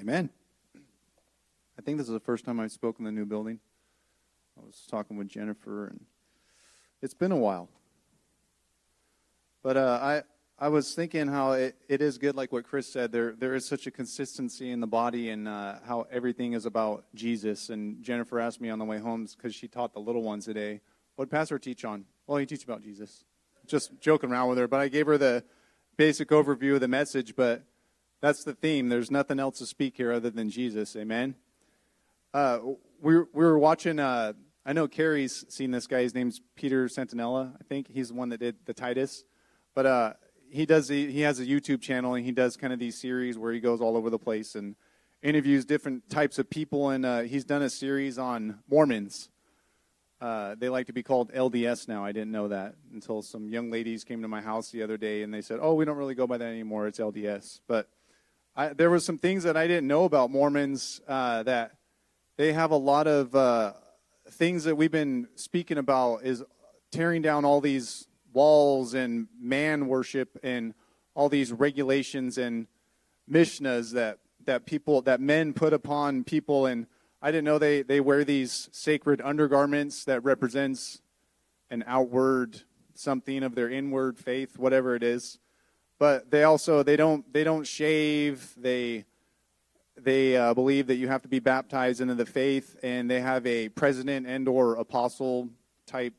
Amen. I think this is the first time I've spoken in the new building. I was talking with Jennifer, and it's been a while. But uh, I I was thinking how it, it is good, like what Chris said. There there is such a consistency in the body, and uh, how everything is about Jesus. And Jennifer asked me on the way home because she taught the little ones today. What Pastor teach on? Well, he teach about Jesus. Just joking around with her, but I gave her the basic overview of the message. But that's the theme. There's nothing else to speak here other than Jesus. Amen. Uh, we, we were watching, uh, I know Carrie's seen this guy. His name's Peter Santenello, I think. He's the one that did the Titus. But uh, he does he has a YouTube channel and he does kind of these series where he goes all over the place and interviews different types of people. And uh, he's done a series on Mormons. Uh, they like to be called LDS now. I didn't know that until some young ladies came to my house the other day and they said, "Oh, we don't really go by that anymore. It's LDS." But I, there were some things that I didn't know about Mormons uh, that they have a lot of uh, things that we've been speaking about is tearing down all these walls and man worship and all these regulations and mishnahs that that people that men put upon people. And I didn't know they, they wear these sacred undergarments that represents an outward something of their inward faith, whatever it is but they also they don't they don't shave. They they uh, believe that you have to be baptized into the faith, and they have a president and or apostle type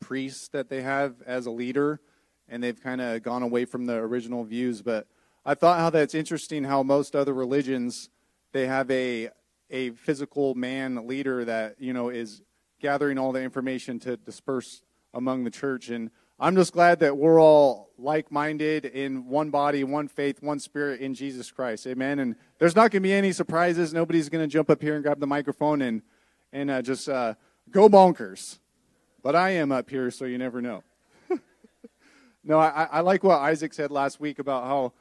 priest that they have as a leader, and they've kind of gone away from the original views. But I thought how that's interesting how most other religions they have a a physical man leader that you know is gathering all the information to disperse among the church and I'm just glad that we're all like minded in one body, one faith, one spirit in Jesus Christ. Amen. And there's not going to be any surprises. Nobody's going to jump up here and grab the microphone and, and uh, just uh, go bonkers. But I am up here, so you never know. no, I, I, like what Isaac said last week about how.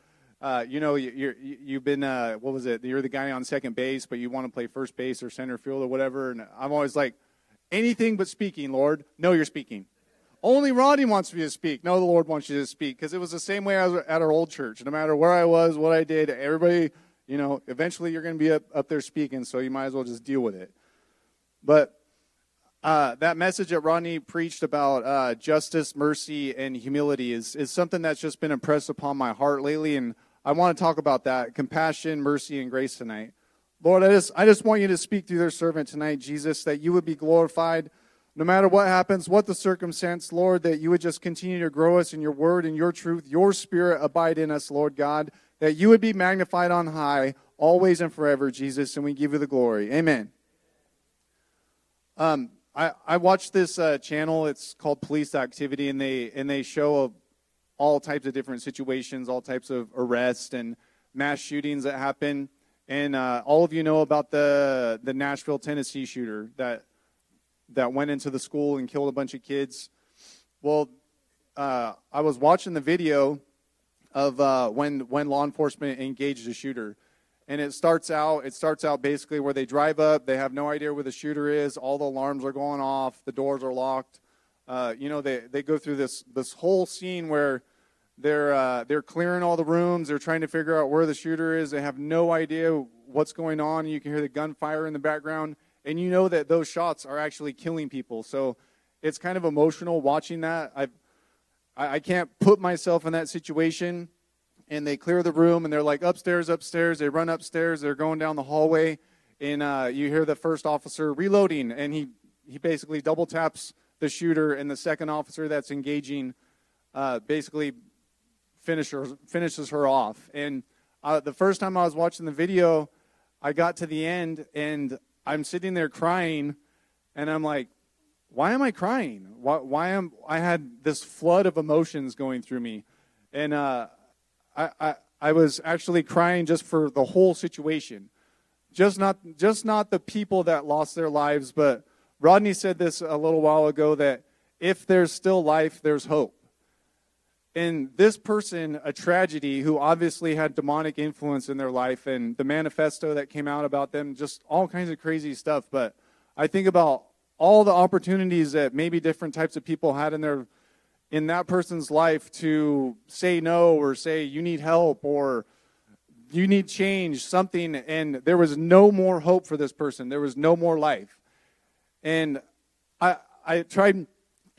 Uh, you know, you, you've been, uh, what was it? You're the guy on second base, but you want to play first base or center field or whatever. And I'm always like, anything but speaking, Lord. No, you're speaking. Only Ronnie wants me to speak. No, the Lord wants you to speak. Because it was the same way I was at our old church. No matter where I was, what I did, everybody, you know, eventually you're going to be up, up there speaking, so you might as well just deal with it. But uh, that message that Rodney preached about uh, justice, mercy, and humility is, is something that's just been impressed upon my heart lately. And I want to talk about that compassion, mercy, and grace tonight. Lord, I just, I just want you to speak through their servant tonight, Jesus, that you would be glorified no matter what happens, what the circumstance, Lord, that you would just continue to grow us in your word and your truth, your spirit abide in us, Lord God, that you would be magnified on high, always and forever, Jesus, and we give you the glory. Amen. Um, I, I watched this uh, channel. It's called Police Activity, and they and they show all types of different situations, all types of arrests and mass shootings that happen. And uh, all of you know about the the Nashville, Tennessee shooter that that went into the school and killed a bunch of kids. Well, uh, I was watching the video of uh, when when law enforcement engaged the shooter, and it starts out it starts out basically where they drive up, they have no idea where the shooter is, all the alarms are going off, the doors are locked. Uh, you know, they they go through this this whole scene where they're uh, they're clearing all the rooms, they're trying to figure out where the shooter is. They have no idea what's going on. You can hear the gunfire in the background and you know that those shots are actually killing people. So it's kind of emotional watching that. I, I can't put myself in that situation. And they clear the room, and they're like upstairs, upstairs. They run upstairs. They're going down the hallway, and uh, you hear the first officer reloading, and he he basically double taps the shooter, and the second officer that's engaging uh, basically finishes finishes her off. And uh, the first time I was watching the video, I got to the end, and I'm sitting there crying, and I'm like, why am I crying? Why, why am I had this flood of emotions going through me, and uh, I, I I was actually crying just for the whole situation, just not just not the people that lost their lives, but Rodney said this a little while ago that if there's still life, there's hope. And this person, a tragedy, who obviously had demonic influence in their life, and the manifesto that came out about them, just all kinds of crazy stuff. But I think about all the opportunities that maybe different types of people had in their in that person's life to say no or say you need help or you need change, something, and there was no more hope for this person. There was no more life. And I, I tried,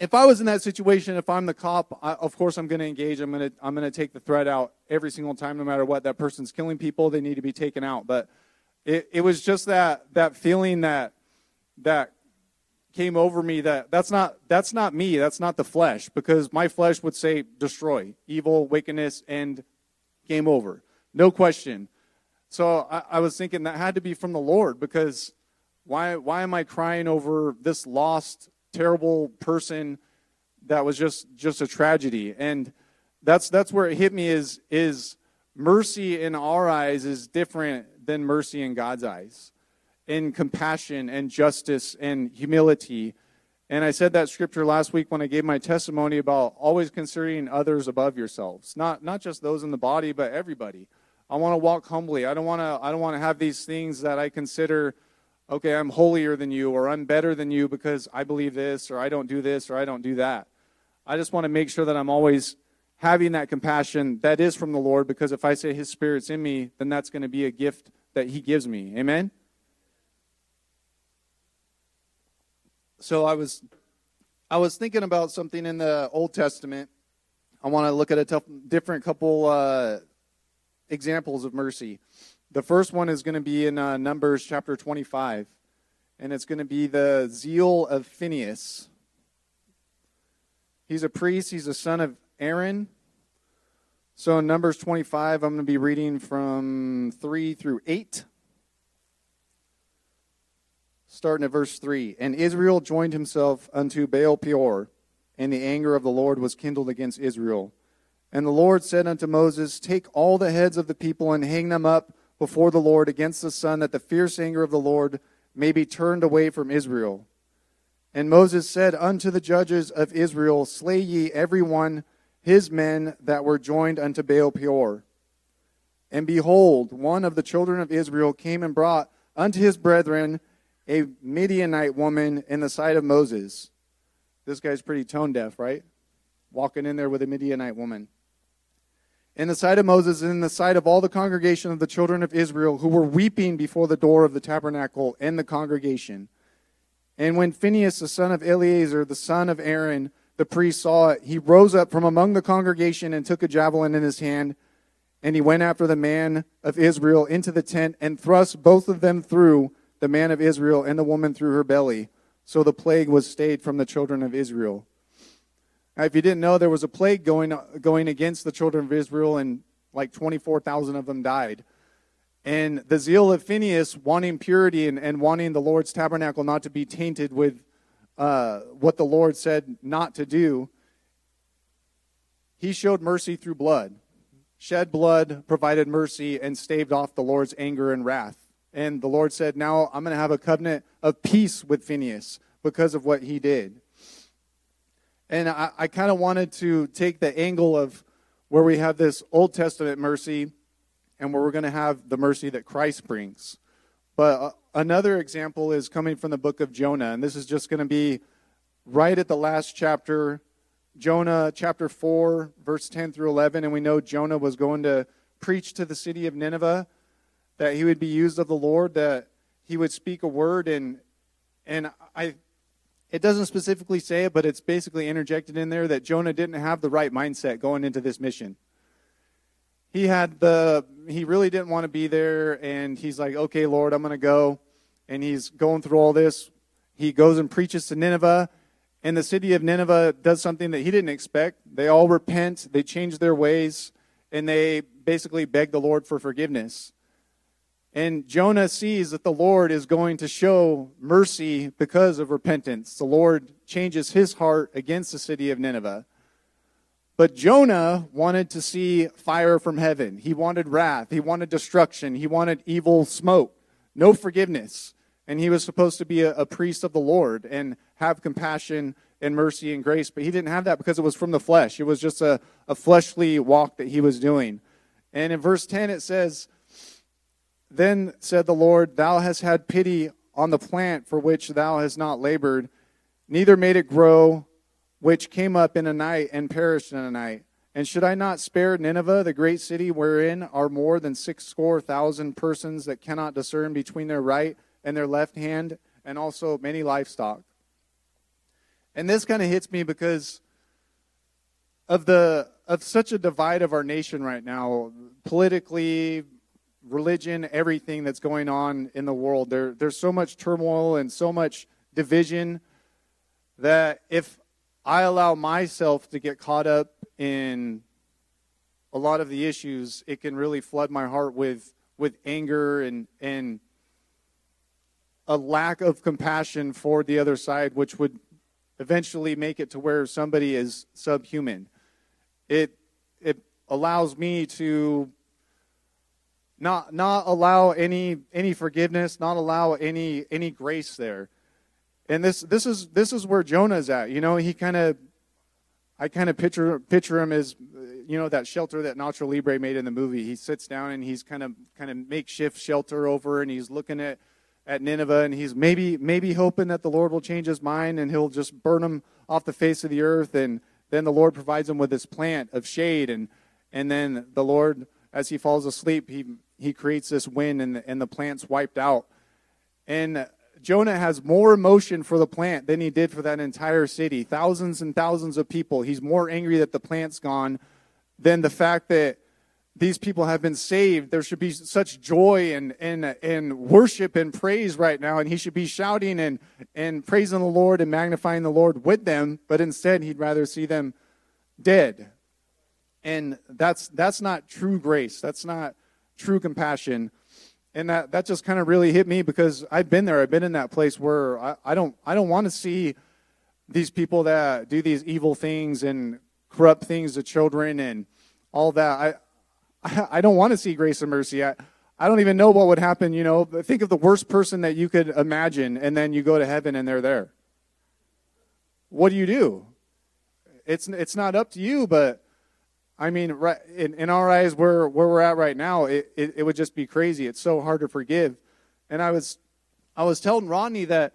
if I was in that situation, if I'm the cop, I, of course I'm going to engage. I'm going to, I'm going to take the threat out every single time, no matter what. That person's killing people, they need to be taken out. But it, it was just that, that feeling that, that came over me that that's not that's not me that's not the flesh because my flesh would say destroy evil wickedness and game over no question so I, I, was thinking that had to be from the lord because why why am i crying over this lost terrible person that was just just a tragedy and that's that's where it hit me is is mercy in our eyes is different than mercy in god's eyes in compassion and justice and humility. And I said that scripture last week when I gave my testimony about always considering others above yourselves. Not not just those in the body, but everybody. I want to walk humbly. I don't want to I don't want to have these things that I consider okay, I'm holier than you or I'm better than you because I believe this or I don't do this or I don't do that. I just want to make sure that I'm always having that compassion that is from the Lord because if I say his spirit's in me, then that's going to be a gift that he gives me. Amen. so I was I was thinking about something in the Old Testament. I want to look at a tough, different couple uh, examples of mercy. The first one is going to be in uh, Numbers chapter 25, and it's going to be the zeal of Phinehas. He's a priest, he's a son of Aaron. So in Numbers 25, I'm going to be reading from 3 through 8 starting at verse 3. And Israel joined himself unto Baal Peor, and the anger of the Lord was kindled against Israel. And the Lord said unto Moses, Take all the heads of the people and hang them up before the Lord against the sun, that the fierce anger of the Lord may be turned away from Israel. And Moses said unto the judges of Israel, Slay ye every one his men that were joined unto Baal Peor. And behold, one of the children of Israel came and brought unto his brethren a Midianite woman in the sight of Moses. This guy's pretty tone deaf, right? Walking in there with a Midianite woman. In the sight of Moses and in the sight of all the congregation of the children of Israel who were weeping before the door of the tabernacle and the congregation. And when Phinehas, the son of Eleazar, the son of Aaron, the priest, saw it, he rose up from among the congregation and took a javelin in his hand. And he went after the man of Israel into the tent and thrust both of them through the man of Israel and the woman through her belly. So the plague was stayed from the children of Israel. Now, if you didn't know, there was a plague going, going against the children of Israel, and like 24,000 of them died. And the zeal of Phinehas, wanting purity and, and wanting the Lord's tabernacle not to be tainted with uh, what the Lord said not to do, he showed mercy through blood. Shed blood, provided mercy, and staved off the Lord's anger and wrath. And the Lord said, Now I'm going to have a covenant of peace with Phinehas because of what he did. And I, I kind of wanted to take the angle of where we have this Old Testament mercy and where we're going to have the mercy that Christ brings. But uh, another example is coming from the book of Jonah. And this is just going to be right at the last chapter, Jonah chapter 4, verse 10 through 11. And we know Jonah was going to preach to the city of Nineveh that he would be used of the Lord, that he would speak a word and and I it doesn't specifically say it, but it's basically interjected in there that Jonah didn't have the right mindset going into this mission. He had the he really didn't want to be there and he's like, "Okay, Lord, I'm going to go." And he's going through all this. He goes and preaches to Nineveh, and the city of Nineveh does something that he didn't expect. They all repent, they change their ways, and they basically beg the Lord for forgiveness. And Jonah sees that the Lord is going to show mercy because of repentance. The Lord changes his heart against the city of Nineveh. But Jonah wanted to see fire from heaven. He wanted wrath. He wanted destruction. He wanted evil smoke, no forgiveness. And he was supposed to be a, a priest of the Lord and have compassion and mercy and grace. But he didn't have that because it was from the flesh. It was just a, a fleshly walk that he was doing. And in verse 10, it says, then said the Lord, Thou hast had pity on the plant for which thou hast not labored, neither made it grow, which came up in a night and perished in a night. And should I not spare Nineveh, the great city wherein are more than six score thousand persons that cannot discern between their right and their left hand, and also many livestock? And this kind of hits me because of the of such a divide of our nation right now, politically, religion, everything that's going on in the world. There, there's so much turmoil and so much division that if I allow myself to get caught up in a lot of the issues, it can really flood my heart with with anger and and a lack of compassion for the other side, which would eventually make it to where somebody is subhuman it it allows me to not not allow any any forgiveness, not allow any any grace there. And this this is this is where Jonah's at. You know, he kind of I kind of picture picture him as you know that shelter that Nacho Libre made in the movie. He sits down and he's kind of kind of makeshift shelter over, and he's looking at at Nineveh, and he's maybe maybe hoping that the Lord will change his mind and he'll just burn them off the face of the earth and then the Lord provides him with this plant of shade, and, and then the Lord, as he falls asleep, he, he creates this wind, and the, and the plant's wiped out. And Jonah has more emotion for the plant than he did for that entire city. Thousands and thousands of people. He's more angry that the plant's gone than the fact that these people have been saved. There should be such joy and, and, and worship and praise right now. And he should be shouting and, and praising the Lord and magnifying the Lord with them. But instead, he'd rather see them dead. And that's, that's not true grace. That's not true compassion. And that, that just kind of really hit me because I've been there. I've been in that place where I, I don't, I don't want to see these people that do these evil things and corrupt things to children and all that. I, I don't want to see grace and mercy. I, I don't even know what would happen, you know. Think of the worst person that you could imagine, and then you go to heaven and they're there. What do you do? It's, it's not up to you, but I mean, right, in, in our eyes, where, where we're at right now, it, it, it would just be crazy. It's so hard to forgive. And I was, I was telling Rodney that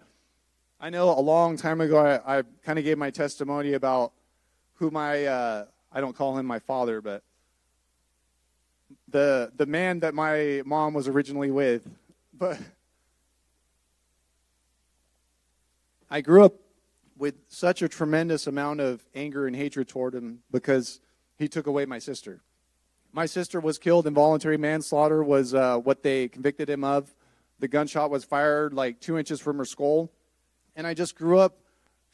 I know a long time ago I, I kind of gave my testimony about who my, uh, I don't call him my father, but the the man that my mom was originally with. But I grew up with such a tremendous amount of anger and hatred toward him because he took away my sister. My sister was killed. Involuntary manslaughter was uh, what they convicted him of. The gunshot was fired like two inches from her skull. And I just grew up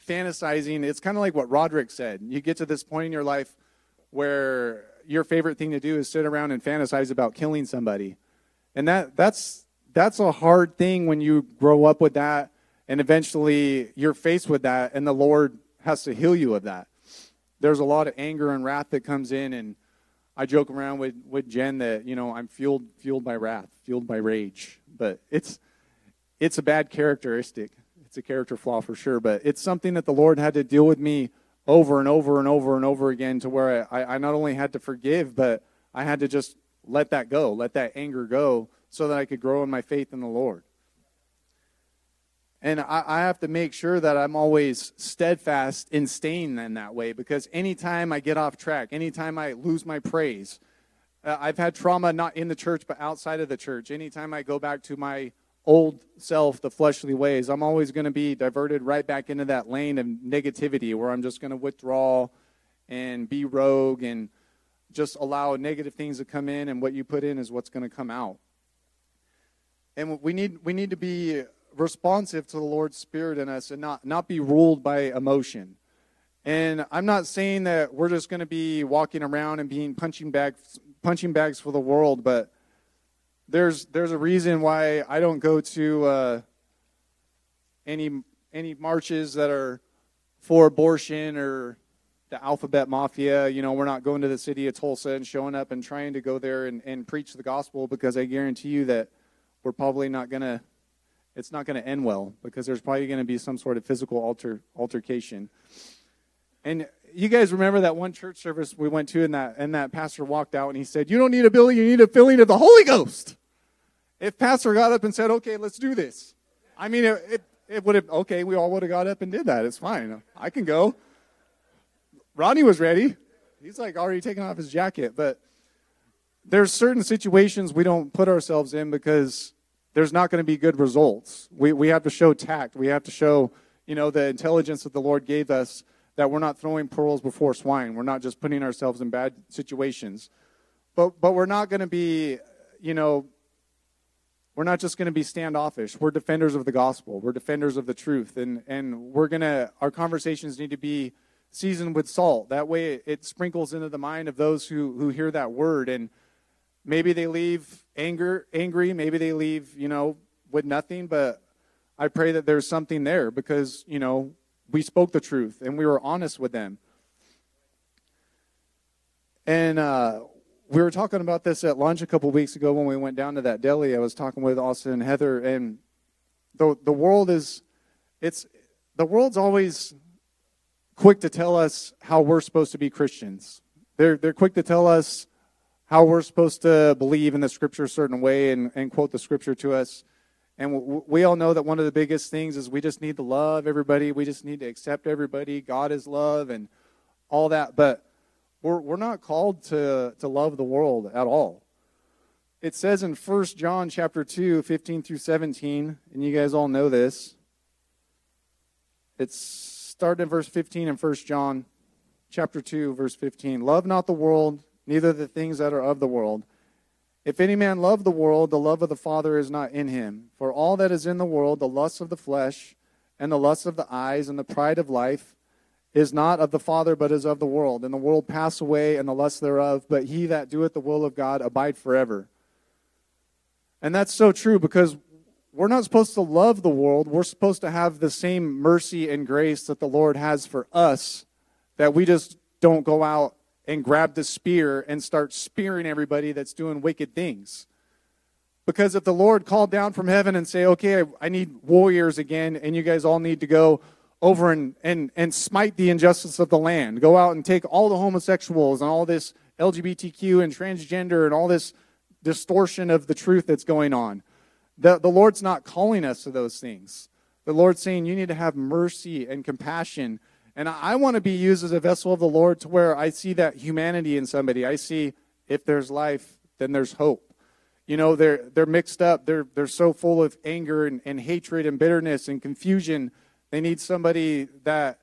fantasizing. It's kind of like what Roderick said. You get to this point in your life where your favorite thing to do is sit around and fantasize about killing somebody. And that that's that's a hard thing when you grow up with that and eventually you're faced with that and the Lord has to heal you of that. There's a lot of anger and wrath that comes in and I joke around with, with Jen that, you know, I'm fueled fueled by wrath, fueled by rage. But it's it's a bad characteristic. It's a character flaw for sure, but it's something that the Lord had to deal with me over and over and over and over again to where I, I not only had to forgive, but I had to just let that go, let that anger go, so that I could grow in my faith in the Lord. And I, I, have to make sure that I'm always steadfast in staying in that way because anytime I get off track, anytime I lose my praise, uh, I've had trauma not in the church but outside of the church. Anytime I go back to my old self, the fleshly ways, I'm always going to be diverted right back into that lane of negativity where I'm just going to withdraw and be rogue and just allow negative things to come in, and what you put in is what's going to come out. And we need we need to be responsive to the Lord's Spirit in us and not not be ruled by emotion. And I'm not saying that we're just going to be walking around and being punching bags punching bags for the world, but there's there's a reason why I don't go to uh, any any marches that are for abortion or the alphabet mafia. You know, we're not going to the city of Tulsa and showing up and trying to go there and, and preach the gospel because I guarantee you that we're probably not gonna it's not gonna end well because there's probably gonna be some sort of physical alter altercation. And you guys remember that one church service we went to and that and that pastor walked out and he said, You don't need a building, you need a filling of the Holy Ghost. If pastor got up and said, Okay, let's do this. I mean it, it, it would have okay, we all would have got up and did that. It's fine. I can go. Ronnie was ready. He's like already taking off his jacket. But there's certain situations we don't put ourselves in because there's not going to be good results. We, we have to show tact. We have to show, you know, the intelligence that the Lord gave us that we're not throwing pearls before swine. We're not just putting ourselves in bad situations. But, but we're not going to be, you know, we're not just going to be standoffish. We're defenders of the gospel. We're defenders of the truth. And, and we're going to, our conversations need to be seasoned with salt. That way it, it sprinkles into the mind of those who, who hear that word. And maybe they leave anger, angry. Maybe they leave, you know, with nothing. But I pray that there's something there because, you know, we spoke the truth and we were honest with them. And uh, we were talking about this at lunch a couple weeks ago when we went down to that deli. I was talking with Austin and Heather, and the the world is it's the world's always quick to tell us how we're supposed to be Christians. They're they're quick to tell us how we're supposed to believe in the scripture a certain way and, and quote the scripture to us. And we all know that one of the biggest things is we just need to love everybody. We just need to accept everybody. God is love and all that. But we're, we're not called to, to love the world at all. It says in 1 John chapter 2, 15 through 17, and you guys all know this. It's started in verse 15 in 1 John chapter 2, verse 15. Love not the world, neither the things that are of the world. If any man love the world, the love of the Father is not in him. For all that is in the world, the lust of the flesh, and the lust of the eyes, and the pride of life, is not of the Father, but is of the world. And the world pass away, and the lust thereof, but he that doeth the will of God abide forever. And that's so true because we're not supposed to love the world. We're supposed to have the same mercy and grace that the Lord has for us, that we just don't go out and grab the spear and start spearing everybody that's doing wicked things. Because if the Lord called down from heaven and say, okay, I need warriors again, and you guys all need to go over and, and, and smite the injustice of the land. Go out and take all the homosexuals and all this LGBTQ and transgender and all this distortion of the truth that's going on. The, the Lord's not calling us to those things. The Lord's saying you need to have mercy and compassion. And I, want to be used as a vessel of the Lord to where I see that humanity in somebody. I see if there's life, then there's hope. You know, they're, they're mixed up. They're, they're so full of anger and, and hatred and bitterness and confusion they need somebody that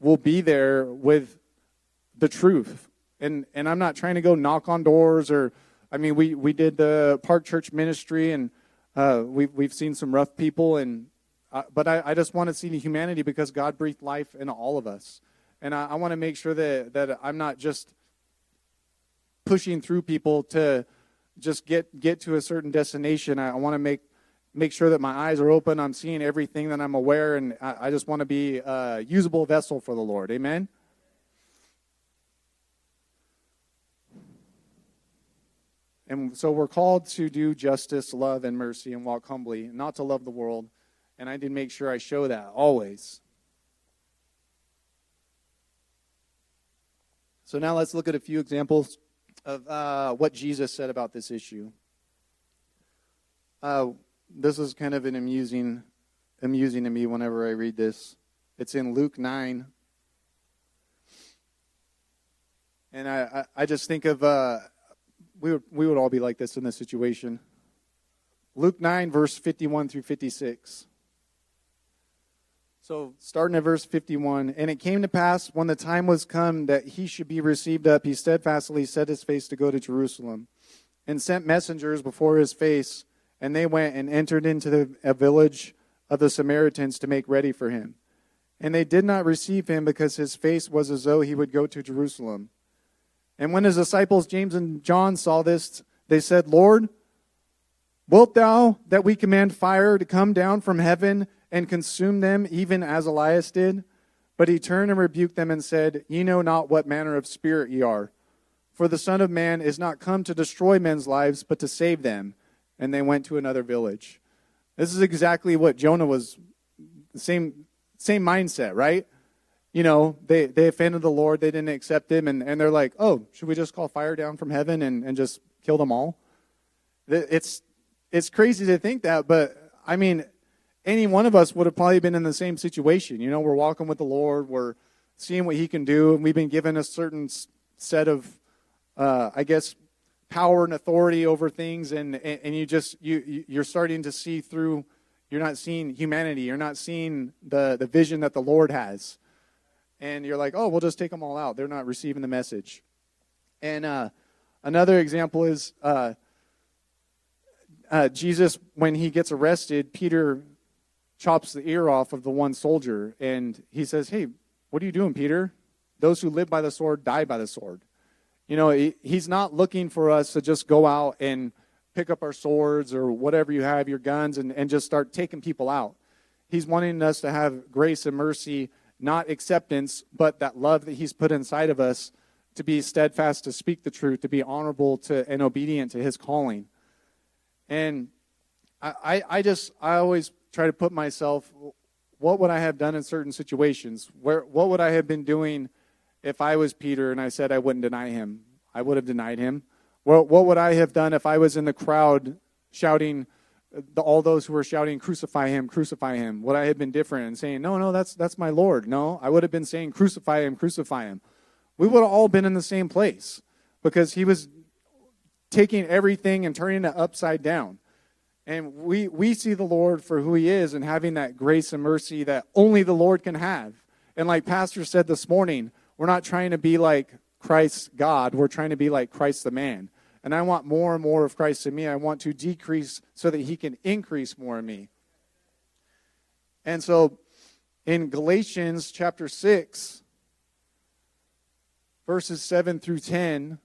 will be there with the truth. And and I'm not trying to go knock on doors or I mean we we did the Park Church ministry and uh, we've we've seen some rough people and uh, but I, I just want to see the humanity because God breathed life in all of us. And I, I want to make sure that, that I'm not just pushing through people to just get get to a certain destination. I, I want to make make sure that my eyes are open. I'm seeing everything that I'm aware, and I, I just want to be a usable vessel for the Lord. Amen. And so we're called to do justice, love, and mercy, and walk humbly, not to love the world. And I did make sure I show that always. So now let's look at a few examples of uh, what Jesus said about this issue. Uh, this is kind of an amusing, amusing to me whenever I read this. It's in Luke 9. And I, I, I just think of, uh, we, would, we would all be like this in this situation. Luke 9, verse 51 through 56. So, starting at verse 51, and it came to pass when the time was come that he should be received up, he steadfastly set his face to go to Jerusalem, and sent messengers before his face and they went and entered into the, a village of the Samaritans to make ready for him. And they did not receive him because his face was as though he would go to Jerusalem. And when his disciples James and John saw this, they said, Lord, wilt thou that we command fire to come down from heaven and consume them, even as Elias did? But he turned and rebuked them and said, Ye know not what manner of spirit ye are. For the Son of Man is not come to destroy men's lives, but to save them and they went to another village. This is exactly what Jonah was same same mindset, right? You know, they, they offended the Lord, they didn't accept him, and, and they're like, oh, should we just call fire down from heaven and, and just kill them all? It's it's crazy to think that, but I mean, any one of us would have probably been in the same situation. You know, we're walking with the Lord, we're seeing what He can do, and we've been given a certain set of, uh, I guess, power and authority over things, and, and you just you you're starting to see through. You're not seeing humanity. You're not seeing the the vision that the Lord has, and you're like, oh, we'll just take them all out. They're not receiving the message. And uh, another example is uh, uh, Jesus when he gets arrested. Peter chops the ear off of the one soldier, and he says, "Hey, what are you doing, Peter? Those who live by the sword die by the sword." You know, he, he's not looking for us to just go out and pick up our swords or whatever you have, your guns, and, and just start taking people out. He's wanting us to have grace and mercy, not acceptance, but that love that he's put inside of us to be steadfast, to speak the truth, to be honorable to and obedient to his calling. And I, I just I always try to put myself, what would I have done in certain situations? Where, what would I have been doing if I was Peter and I said I wouldn't deny him? I would have denied him. Well, what would I have done if I was in the crowd shouting, the, all those who were shouting, "Crucify him! Crucify him!" Would I have been different and saying, "No, no, that's that's my Lord"? No, I would have been saying, "Crucify him! Crucify him!" We would have all been in the same place because he was taking everything and turning it upside down. And we, we see the Lord for who he is and having that grace and mercy that only the Lord can have. And like Pastor said this morning, we're not trying to be like Christ God, we're trying to be like Christ the man. And I want more and more of Christ in me. I want to decrease so that he can increase more in me. And so in Galatians chapter 6, verses 7 through 10,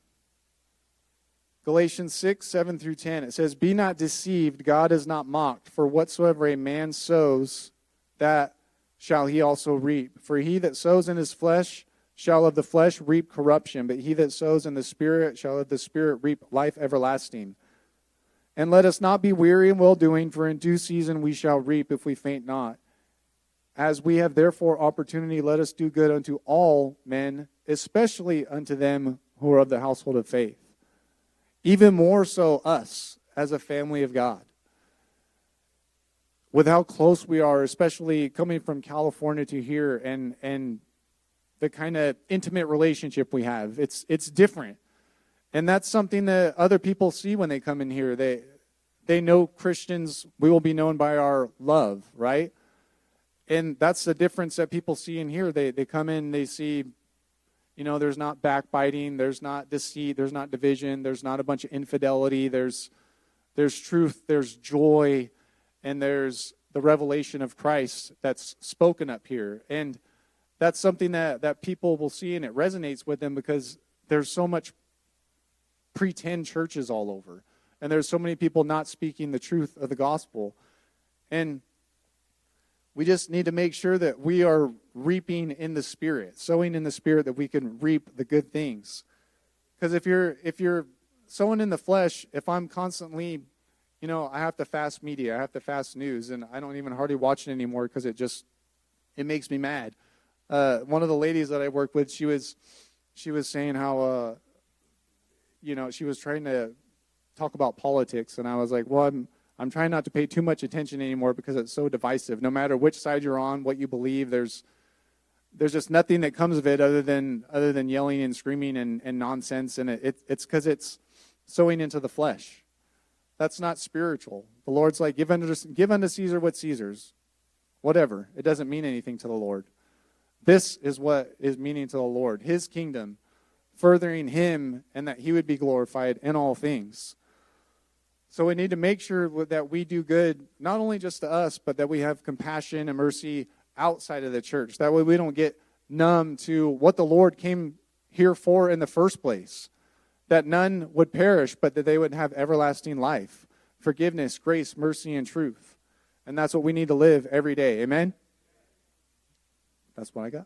Galatians 6, 7 through 10. It says, Be not deceived, God is not mocked, for whatsoever a man sows, that shall he also reap. For he that sows in his flesh shall of the flesh reap corruption, but he that sows in the Spirit shall of the Spirit reap life everlasting. And let us not be weary in well doing, for in due season we shall reap if we faint not. As we have therefore opportunity, let us do good unto all men, especially unto them who are of the household of faith even more so us as a family of God. With how close we are, especially coming from California to here and, and the kind of intimate relationship we have, it's, it's different. And that's something that other people see when they come in here. They, they know Christians, we will be known by our love, right? And that's the difference that people see in here. They, they come in, they see you know, there's not backbiting, there's not deceit, there's not division, there's not a bunch of infidelity, there's there's truth, there's joy, and there's the revelation of Christ that's spoken up here. And that's something that, that people will see and it resonates with them because there's so much pretend churches all over. And there's so many people not speaking the truth of the gospel. And we just need to make sure that we are reaping in the spirit, sowing in the spirit that we can reap the good things. Because if you're if you're sowing in the flesh, if I'm constantly, you know, I have to fast media, I have to fast news, and I don't even hardly watch it anymore because it just it makes me mad. Uh, one of the ladies that I work with, she was she was saying how uh, you know she was trying to talk about politics, and I was like, well, I'm I'm trying not to pay too much attention anymore because it's so divisive. No matter which side you're on, what you believe, there's there's just nothing that comes of it other than other than yelling and screaming and, and nonsense. And it, it it's because it's sowing into the flesh. That's not spiritual. The Lord's like, give unto, give unto Caesar what Caesar's. Whatever. It doesn't mean anything to the Lord. This is what is meaning to the Lord. His kingdom, furthering him, and that he would be glorified in all things. So we need to make sure that we do good, not only just to us, but that we have compassion and mercy outside of the church. That way we don't get numb to what the Lord came here for in the first place. That none would perish, but that they would have everlasting life, forgiveness, grace, mercy, and truth. And that's what we need to live every day. Amen? That's what I got.